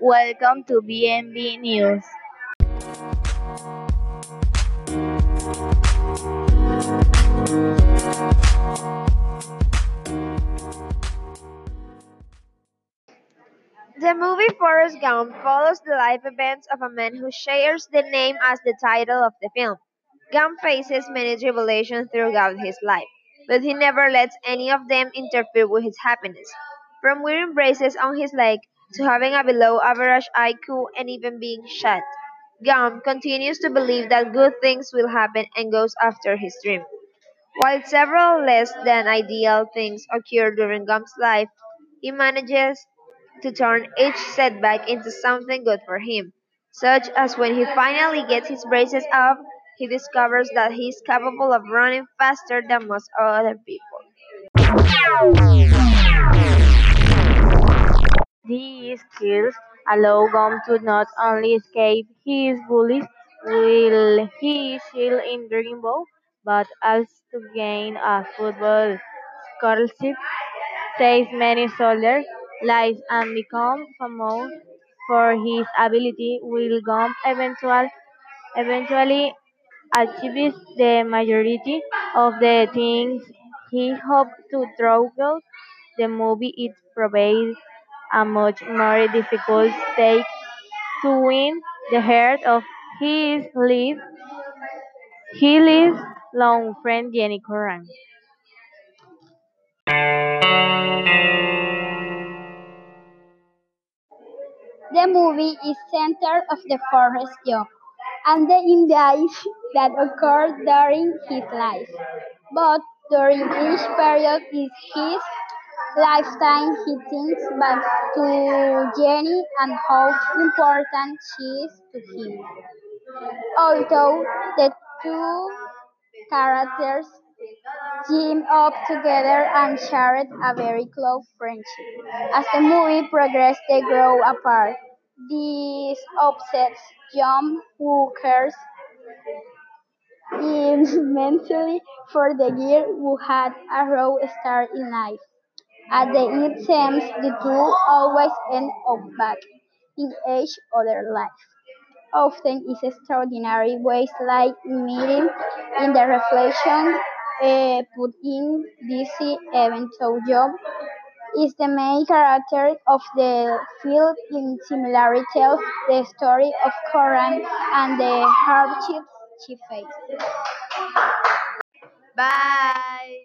Welcome to BNB News. The movie Forrest Gump follows the life events of a man who shares the name as the title of the film. Gump faces many tribulations throughout his life, but he never lets any of them interfere with his happiness. From wearing braces on his leg to having a below average IQ and even being shot, Gump continues to believe that good things will happen and goes after his dream. While several less than ideal things occur during Gump's life, he manages to turn each setback into something good for him, such as when he finally gets his braces off, he discovers that he is capable of running faster than most other people. Skills allow Gump to not only escape his bullies while he still in Dreamboat, but also to gain a football scholarship, save many soldiers' lives, and become famous for his ability. Will Gump eventual, eventually achieves the majority of the things he hoped to throughout the movie, it provides a much more difficult task to win the heart of his live, he lives long friend Jenny Curran. The movie is centered of the Forrest Gump and the events that occurred during his life. But during each period is his lifetime he thinks back to Jenny and how important she is to him. Although the two characters team up together and shared a very close friendship. As the movie progresses, they grow apart. This upsets John, who cares immensely for the girl who had a raw start in life. At the end, seems the two always end up back in each other's life. Often is extraordinary ways like meeting in the reflection uh, put in this event so Job is the main character of the film in similarly tells the story of Curran and the hardships she faced. Bye!